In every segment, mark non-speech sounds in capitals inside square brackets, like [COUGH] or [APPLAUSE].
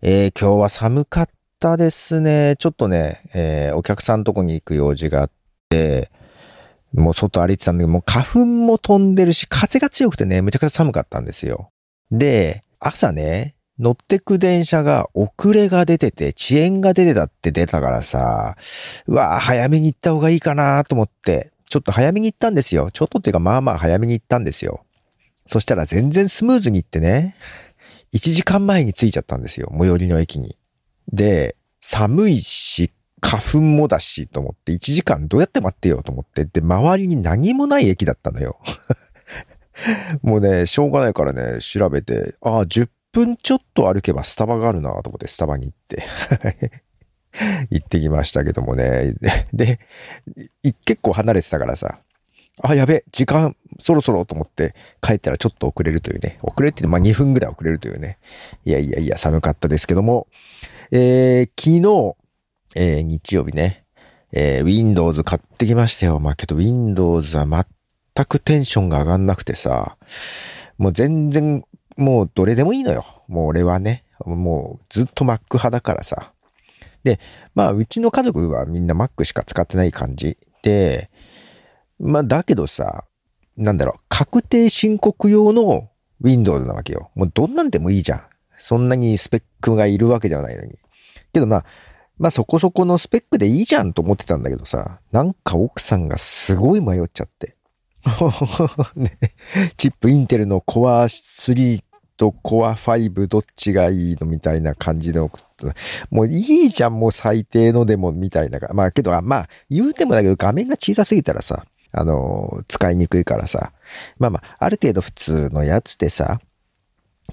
えー、今日は寒かったですね。ちょっとね、えー、お客さんとこに行く用事があって、もう外歩いてたんだけど、もう花粉も飛んでるし、風が強くてね、めちゃくちゃ寒かったんですよ。で、朝ね、乗ってく電車が遅れが出てて、遅延が出てたって出たからさ、うわぁ、早めに行った方がいいかなと思って、ちょっと早めに行ったんですよ。ちょっとっていうかまあまあ早めに行ったんですよ。そしたら全然スムーズに行ってね、1時間前に着いちゃったんですよ。最寄りの駅に。で、寒いし、花粉もだし、と思って、1時間どうやって待ってよと思って、で、周りに何もない駅だったのよ。[LAUGHS] もうね、しょうがないからね、調べて、ああ、10分ちょっと歩けばスタバがあるなと思って、スタバに行って [LAUGHS] 行ってきましたけどもね。で、結構離れてたからさ、あ、やべ、時間そろそろと思って帰ったらちょっと遅れるというね。遅れってまあ2分ぐらい遅れるというね。いやいやいや、寒かったですけども、えー、昨日、えー、日曜日ね、えー、Windows 買ってきましたよ。まあけど Windows は全くテンションが上がんなくてさ、もう全然、もうどれでもいいのよ。もう俺はね、もうずっと Mac 派だからさ。で、まあうちの家族はみんな Mac しか使ってない感じで、まあだけどさ、なんだろう、確定申告用の Windows なわけよ。もうどんなんでもいいじゃん。そんなにスペックがいるわけではないのに。けどまあ、まあそこそこのスペックでいいじゃんと思ってたんだけどさ、なんか奥さんがすごい迷っちゃって。[LAUGHS] ね、チップインテルの Core 3と Core 5どっちがいいのみたいな感じで送った。もういいじゃん、もう最低のでもみたいな。まあけど、まあ言うてもだけど画面が小さすぎたらさ、あの、使いにくいからさ。まあまあ、ある程度普通のやつでさ、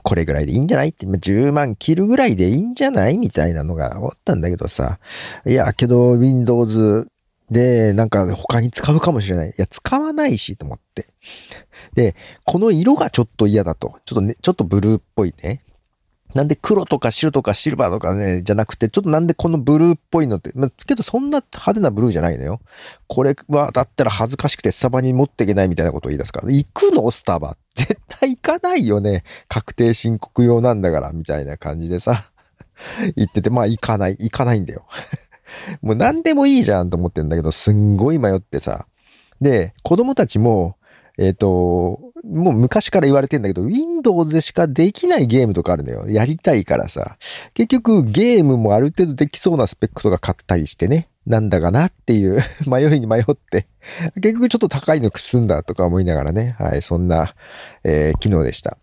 これぐらいでいいんじゃない？って、10万切るぐらいでいいんじゃない？みたいなのがあったんだけどさ。いや、けど Windows で、なんか他に使うかもしれない。いや、使わないし、と思って。で、この色がちょっと嫌だと。ちょっとね、ちょっとブルーっぽいね。なんで黒とか白とかシルバーとかね、じゃなくて、ちょっとなんでこのブルーっぽいのって、ま、けどそんな派手なブルーじゃないのよ。これは、だったら恥ずかしくてスタバに持っていけないみたいなことを言い出すから。行くの？スタバ。絶対行かないよね。確定申告用なんだから、みたいな感じでさ。[LAUGHS] 言ってて、まあ行かない、行かないんだよ。[LAUGHS] もう何でもいいじゃんと思ってんだけど、すんごい迷ってさ。で、子供たちも、えっ、ー、と、もう昔から言われてんだけど、Windows でしかできないゲームとかあるのよ。やりたいからさ。結局ゲームもある程度できそうなスペックとか買ったりしてね。なんだかなっていう [LAUGHS] 迷いに迷って、結局ちょっと高いのくすんだとか思いながらね。はい、そんな、えー、機能でした。